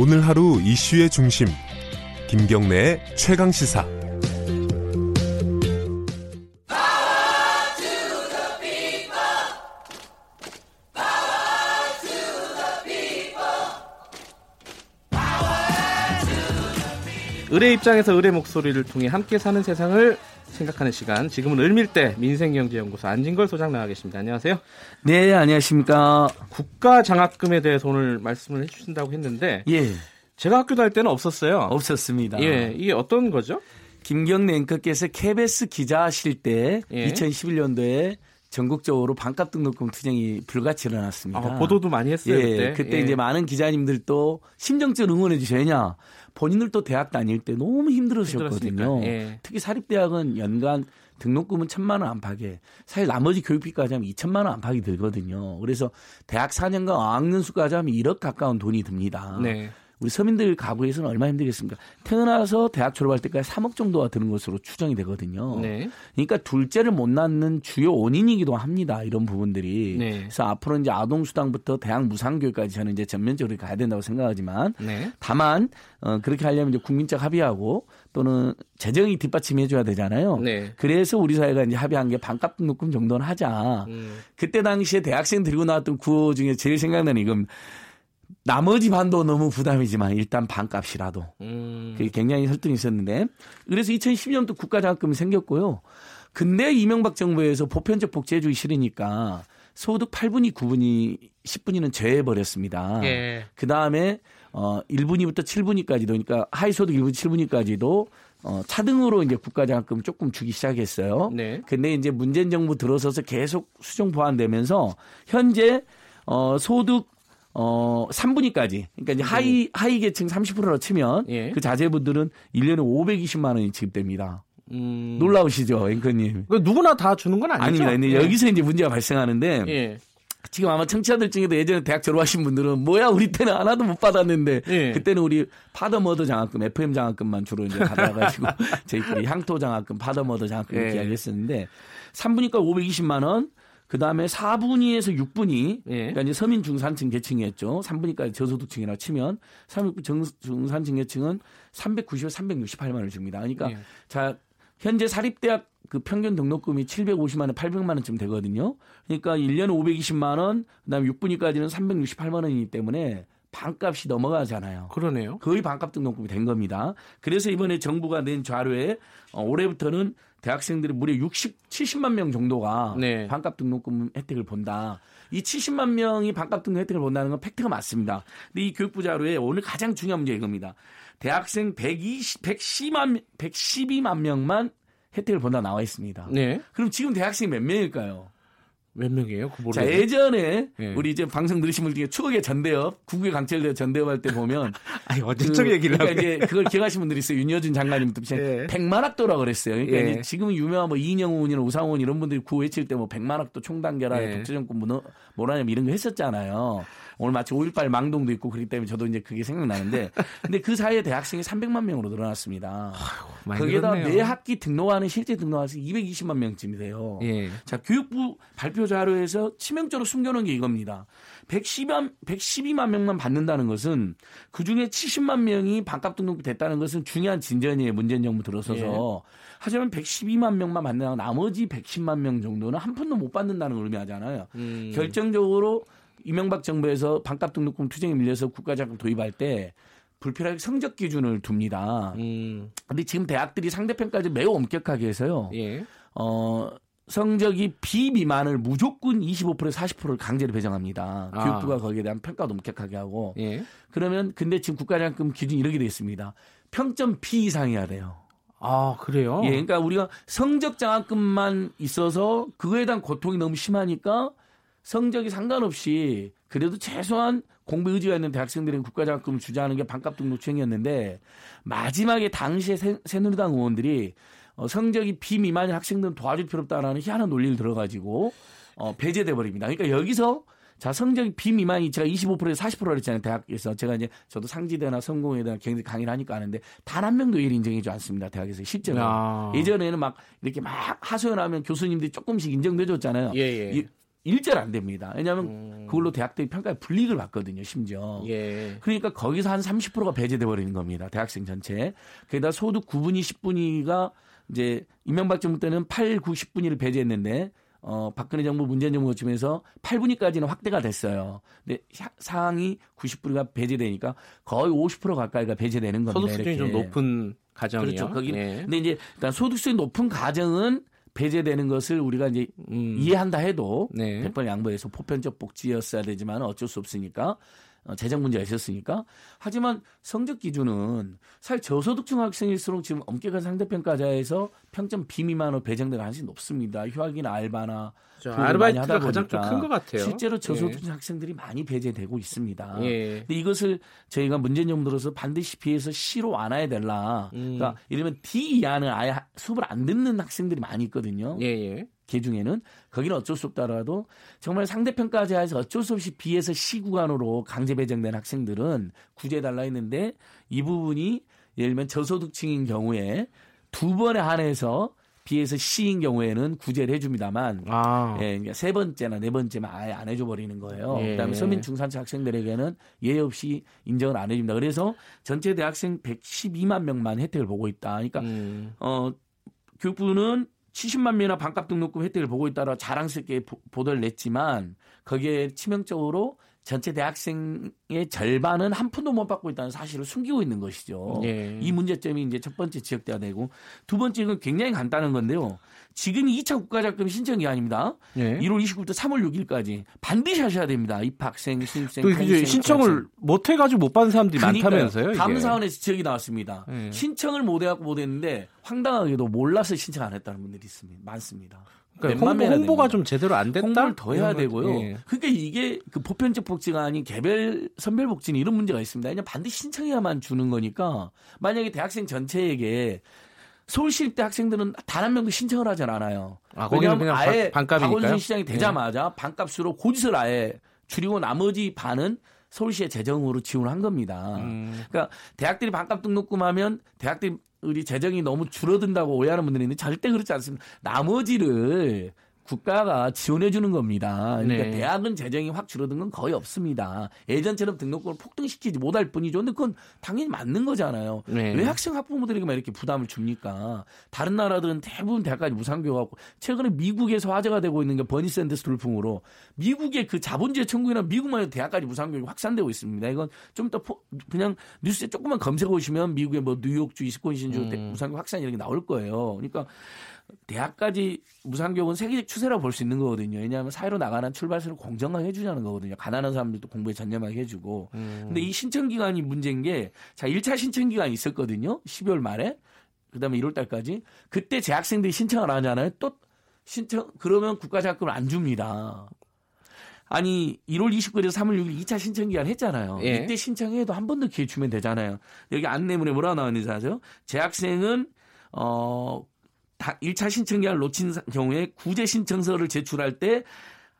오늘 하루 이슈의 중심. 김경래의 최강 시사. 을의 입장에서 을의 목소리를 통해 함께 사는 세상을 생각하는 시간. 지금은 을밀대 민생경제연구소 안진걸 소장 나와 계십니다. 안녕하세요. 네, 안녕하십니까. 국가 장학금에 대해서 오늘 말씀을 해주신다고 했는데, 예, 제가 학교 다닐 때는 없었어요. 없었습니다. 예, 이게 어떤 거죠? 김경래 앵커께서 KBS 기자 하실 때 예. 2011년도에 전국적으로 반값 등록금 투쟁이 불같이 일어났습니다. 아, 보도도 많이 했어요. 예, 그때, 그때 예. 이제 많은 기자님들도 심정적으로 응원해 주셔야 본인들도 대학 다닐 때 너무 힘들으셨거든요. 예. 특히 사립대학은 연간 등록금은 천만 원 안팎에 사실 나머지 교육비까지 하면 2천만 원 안팎이 들거든요. 그래서 대학 4년간 어학년 수까지 하면 1억 가까운 돈이 듭니다. 네. 우리 서민들 가구에서는 얼마나 힘들겠습니까? 태어나서 대학 졸업할 때까지 3억 정도가 드는 것으로 추정이 되거든요. 네. 그러니까 둘째를 못 낳는 주요 원인이기도 합니다. 이런 부분들이. 네. 그래서 앞으로 이제 아동 수당부터 대학 무상교육까지 저는 이제 전면적으로 가야 된다고 생각하지만 네. 다만 어, 그렇게 하려면 이제 국민적 합의하고 또는 재정이 뒷받침해 줘야 되잖아요. 네. 그래서 우리 사회가 이제 합의한 게 반값 등록금 정도는 하자. 음, 그때 당시에 대학생 들고 나왔던 구호 중에 제일 생각나는 이건 나머지 반도 너무 부담이지만 일단 반값이라도 음, 그게 굉장히 설득이 있었는데 그래서 2010년도 국가장학금이 생겼고요. 근데 이명박 정부에서 보편적 복지해주기 싫으니까 소득 8분위, 9분위, 10분위는 제해버렸습니다. 예. 그 다음에 어 1분위부터 7분위까지도 그러니까 하위소득 1분위, 7분위까지도 어 차등으로 이제 국가장학금 조금 주기 시작했어요. 네. 근데 이제 문재인 정부 들어서서 계속 수정 보완되면서 현재 어 소득 어 3분위까지 그러니까 이제 하위 하위 계층 30%로 치면 예. 그 자제분들은 1년에 520만 원이 지급됩니다. 음, 놀라우시죠, 앵커님? 그 누구나 다 주는 건 아니죠? 아닙니다. 근데 예. 여기서 이제 문제가 발생하는데 예. 지금 아마 청취자들 중에도 예전에 대학 졸업하신 분들은 뭐야 우리 때는 하나도 못 받았는데 예. 그때는 우리 파더머더 장학금, FM 장학금만 주로 이제 받아가지고 저희끼리 향토 장학금, 파더머더 장학금 이렇게 예. 이야기했었는데 3분위가 520만 원, 그 다음에 4분위에서 6분위, 예. 그러니까 이제 서민 중산층 계층이었죠. 3분위까지 저소득층이라 치면 3 중산층 계층은 390에 368만 원을 줍니다. 그러니까 예. 자 현재 사립대학 그 평균 등록금이 750만 원, 800만 원쯤 되거든요. 그러니까 1년에 520만 원, 그다음에 6분위까지는 368만 원이기 때문에 반값이 넘어가잖아요. 그러네요. 거의 반값 등록금이 된 겁니다. 그래서 이번에 정부가 낸 자료에 어, 올해부터는 대학생들이 무려 60, 70만 명 정도가 네. 반값 등록금 혜택을 본다. 이 70만 명이 반값 등록 혜택을 본다는 건 팩트가 맞습니다. 근데 이 교육부 자료에 오늘 가장 중요한 문제 이겁니다. 대학생 120, 110만, 112만 명만 혜택을 본다 나와 있습니다. 네. 그럼 지금 대학생이 몇 명일까요? 몇 명이에요? 그 자. 예전에 예. 우리 이제 방송 들으신 분 중에 추억의 전대협, 국유의 강철대 전대협 할 때 보면 아니, 그, 언제적 얘기를 그러니까 하고 이제 그걸 기억하시는 분들이 있어요. 윤여준 장관님도 예. 백만학도라고 그랬어요. 그러니까 예. 이제 지금 유명한 뭐 이인영훈이나 우상훈 이런 분들이 구호 외칠 때 뭐 백만학도 총단결하에 예. 독재정권 무너 뭐라냐면 이런 거 했었잖아요. 오늘 마치 5.18 망동도 있고 그렇기 때문에 저도 이제 그게 생각나는데 근데 그 사이에 대학생이 300만 명으로 늘어났습니다. 많이 거기에다. 매 학기 등록하는 실제 등록하서 220만 명쯤이 돼요. 예. 자, 교육부 발표 자료에서 치명적으로 숨겨놓은 게 이겁니다. 112만, 112만 명만 받는다는 것은 그 중에 70만 명이 반값 등록이 됐다는 것은 중요한 진전이에요. 문재인 정부 들어서서. 예. 하지만 112만 명만 받는다고 나머지 110만 명 정도는 한 푼도 못 받는다는 걸 의미하잖아요. 음. 결정적으로 이명박 정부에서 반값 등록금 투쟁에 밀려서 국가자금 도입할 때 불필요하게 성적 기준을 둡니다. 음. 근데 지금 대학들이 상대편까지 매우 엄격하게 해서요. 예. 어, 성적이 B 미만을 무조건 25% 40%를 강제로 배정합니다. 아. 교육부가 거기에 대한 평가도 엄격하게 하고. 예. 그러면 근데 지금 국가장학금 기준이 이렇게 돼 있습니다. 평점 B 이상이어야 돼요. 아, 그래요? 예, 그러니까 우리가 성적 장학금만 있어서 그거에 대한 고통이 너무 심하니까 성적이 상관없이 그래도 최소한 공부 의지가 있는 대학생들은 국가장학금을 주자는 게 반값 등록 추행이었는데 마지막에 당시에 새, 새누리당 의원들이 어, 성적이 비미만인 학생들은 도와줄 필요 없다라는 희한한 논리를 들어가지고 어, 배제돼 버립니다. 그러니까 여기서 자 성적이 비미만이 제가 25%에서 40%를 했잖아요 대학에서 제가 이제 저도 상지대나 성공에 대한 굉장히 강의를 하니까 아는데 단 한 명도 일 인정해주지 않습니다 대학에서 실제로 아. 예전에는 막 이렇게 막 하소연하면 교수님들이 조금씩 인정돼줬잖아요. 예, 예. 이- 일절 안 됩니다. 왜냐하면 음. 그걸로 대학들이 평가에 불이익을 받거든요, 심지어. 예. 그러니까 거기서 한 30%가 배제돼 버리는 겁니다. 대학생 전체. 게다가 소득 9분위 10분위가 이제 이명박 정부 때는 8, 9, 10분위를 배제했는데 어 박근혜 정부 문재인 정부 거치면서 8분위까지는 확대가 됐어요. 근데 사- 상위 90분위가 배제되니까 거의 50% 가까이가 배제되는 겁니다. 소득 수준이 좀 이렇게. 높은 가정이요. 그렇죠. 거기는 예. 근데 이제 일단 소득 수준이 높은 가정은 배제되는 것을 우리가 이제 음. 이해한다 해도 네. 100번 양보해서 보편적 복지였어야 되지만 어쩔 수 없으니까 어, 재정 문제가 있었으니까 하지만 성적 기준은 사실 저소득층 학생일수록 지금 엄격한 상대평가자에서 평점 B 미만으로 배정될 가능성이 높습니다. 휴학이나 알바나 아르바이트가 하다 가장 큰 것 같아요. 실제로 저소득층 학생들이 많이 배제되고 있습니다. 예. 근데 이것을 저희가 문재인 정부 들어서 반드시 B에서 C로 완화해야 될라. 음. 그러니까 이러면 D 이하는 아예 하- 수업을 안 듣는 학생들이 많이 있거든요. 예, 예. 개 중에는 거기는 어쩔 수 없다라도 정말 상대평가제에서 어쩔 수 없이 B에서 C 구간으로 강제 배정된 학생들은 구제해 달라 했는데 이 부분이 예를 들면 저소득층인 경우에 두 번에 한해서 B에서 C인 경우에는 구제를 해줍니다만 아. 예, 그러니까 세 번째나 네 번째만 아예 안 해줘 버리는 거예요. 예. 그다음에 서민 중산층 학생들에게는 예외 없이 인정을 안 해줍니다. 그래서 전체 대학생 112만 명만 혜택을 보고 있다. 그러니까 음. 어 교육부는 70만 명이나 반값 등록금 혜택을 보고 있다라 자랑스럽게 보- 보도를 냈지만 거기에 치명적으로 전체 대학생의 절반은 한 푼도 못 받고 있다는 사실을 숨기고 있는 것이죠. 예. 이 문제점이 이제 첫 번째 지적돼야 되고 두 번째는 굉장히 간단한 건데요. 지금이 2차 국가작금 신청 기간입니다. 예. 1월 29일부터 3월 6일까지 반드시 하셔야 됩니다. 입학생, 신입생, 또 탄생, 신청을 못 해가지고 못 받은 사람들이 그러니까요. 많다면서요? 이게. 다음 사원에서 지적이 나왔습니다. 예. 신청을 못 해갖고 못 했는데 황당하게도 몰라서 신청 안 했다는 분들이 있습니다. 많습니다. 그러니까 홍보, 홍보가. 좀 제대로 안 됐다. 홍보를 더 해야 되고요. 예. 그러니까 이게 그 보편적 복지가 아닌 개별 선별 복지는 이런 문제가 있습니다. 그냥 반드시 신청해야만 주는 거니까 만약에 대학생 전체에게 서울시립대 학생들은 단 한 명도 신청을 하지 않아요. 아, 거기는 그냥 아예 반- 반값이니까요? 박원순 시장이 되자마자 반값으로 고지서를 아예 줄이고 나머지 반은 서울시의 재정으로 지원을 한 겁니다. 음. 그러니까 대학들이 반값 등록금 하면 대학들이 재정이 너무 줄어든다고 오해하는 분들이 있는데 절대 그렇지 않습니다. 나머지를 국가가 지원해 주는 겁니다. 그러니까 네. 대학은 재정이 확 줄어든 건 거의 없습니다. 예전처럼 등록금을 폭등시키지 못할 뿐이죠. 근데 그건 당연히 맞는 거잖아요. 네. 왜 학생 학부모들에게만 이렇게 부담을 줍니까? 다른 나라들은 대부분 대학까지 무상교육하고 최근에 미국에서 화제가 되고 있는 게 버니 샌더스 돌풍으로 미국의 그 자본주의 천국이나 미국만 해도 대학까지 무상교육이 확산되고 있습니다. 이건 좀 포- 그냥 뉴스에 조금만 검색해 보시면 미국의 뭐 뉴욕주, 이스콘신주 음. 무상교육 확산 이런 게 나올 거예요. 그러니까 대학까지 무상교육은 세계적 추세라고 볼 수 있는 거거든요. 왜냐하면 사회로 나가는 출발선을 공정하게 해주자는 거거든요. 가난한 사람들도 공부에 전념하게 해주고. 음. 근데 이 신청 기간이 문제인 게, 자, 1차 신청 기간이 있었거든요. 12월 말에. 그 다음에 1월 달까지. 그때 재학생들이 신청을 하잖아요. 또 신청, 그러면 국가장학금을 안 줍니다. 아니, 1월 29일에서 3월 6일 2차 신청 기간 했잖아요. 예. 이때 신청해도 한 번 더 기회 주면 되잖아요. 여기 안내문에 뭐라 나왔는지 아세요? 재학생은, 어, 다 1차 신청 기간을 놓친 사- 경우에 구제 신청서를 제출할 때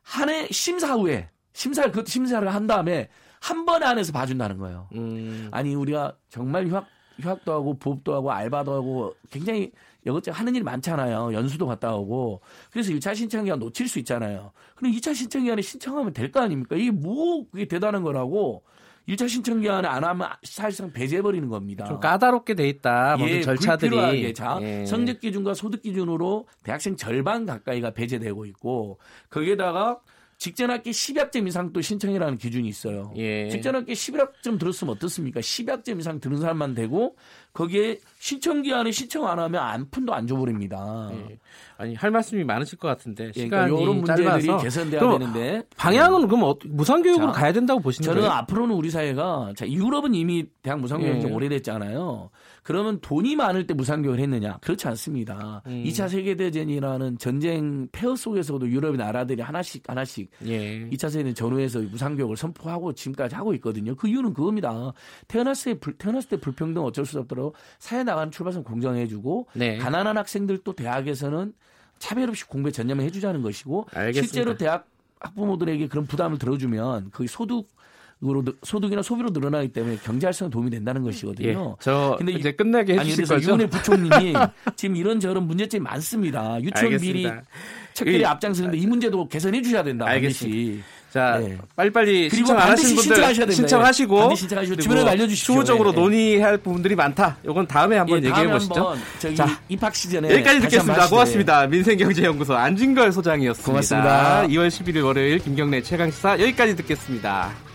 한 해 심사 후에 심사를 그것도 심사를 한 다음에 한 번에 안에서 봐준다는 거예요. 음. 아니 우리가 정말 휴학 휴학도 하고 부업도 하고 알바도 하고 굉장히 이것저것 하는 일이 많잖아요. 연수도 갔다 오고. 그래서 1차 신청 기간 놓칠 수 있잖아요. 그럼 2차 신청 기간에 신청하면 될 거 아닙니까? 이게 뭐 그게 대단한 거라고 1차 신청 기간에 안 하면 사실상 배제해 버리는 겁니다. 좀 까다롭게 돼 있다. 모든 예, 절차들이. 불필요하게. 자, 예. 성적 기준과 소득 기준으로 대학생 절반 가까이가 배제되고 있고 거기에다가 직전 학기 10학점 이상 또 신청이라는 기준이 있어요. 예. 직전 학기 11학점 들었으면 어떻습니까? 10학점 이상 들은 사람만 되고 거기에 신청 기한에 신청 안 하면 안 푼도 안 줘버립니다. 예. 아니 할 말씀이 많으실 것 같은데 예, 그러니까 시간이 이런 문제들이 짧아서 개선돼야 되는데 방향은 그럼 어, 무상교육으로 자, 가야 된다고 보시는 저는 거예요? 앞으로는 우리 사회가 자 유럽은 이미 대학 무상교육이 예. 좀 오래됐잖아요. 그러면 돈이 많을 때 무상교육을 했느냐? 그렇지 않습니다. 음. 2차 세계대전이라는 전쟁 폐허 속에서도 유럽의 나라들이 하나씩 하나씩 예. 2차 세계대전 전후에서 무상교육을 선포하고 지금까지 하고 있거든요. 그 이유는 그겁니다. 태어났을 때, 불, 태어났을 때 불평등 어쩔 수 없 사회 나가는 출발선 공정해주고 네. 가난한 학생들도 대학에서는 차별 없이 공부에 전념해 주자는 것이고 알겠습니다. 실제로 대학 학부모들에게 그런 부담을 들어주면 그 소득 소득이나 소비로 늘어나기 때문에 경제 활성에 도움이 된다는 것이거든요. 예, 저 근데 이제 끝나게 해 주실 그래서 거죠? 유은혜 부총님이 지금 이런 저런 문제점이 많습니다. 유치원 비리 알겠습니다. 책들이 이- 앞장서는데 이 문제도 개선해 주셔야 된다. 알겠습니다. 자, 네. 빨리빨리 신청 안 하신 분들 신청하셔야. 신청하시고 신청하시고 주변에 알려주십시오. 추후적으로 예, 예. 논의할 부분들이 많다. 이건 다음에 한번 예, 얘기해 보시죠. 자, 입학 시즌에 여기까지 듣겠습니다. 고맙습니다. 민생경제연구소 안진걸 소장이었습니다. 고맙습니다. 2월 11일 월요일 김경래 최강 시사 여기까지 듣겠습니다.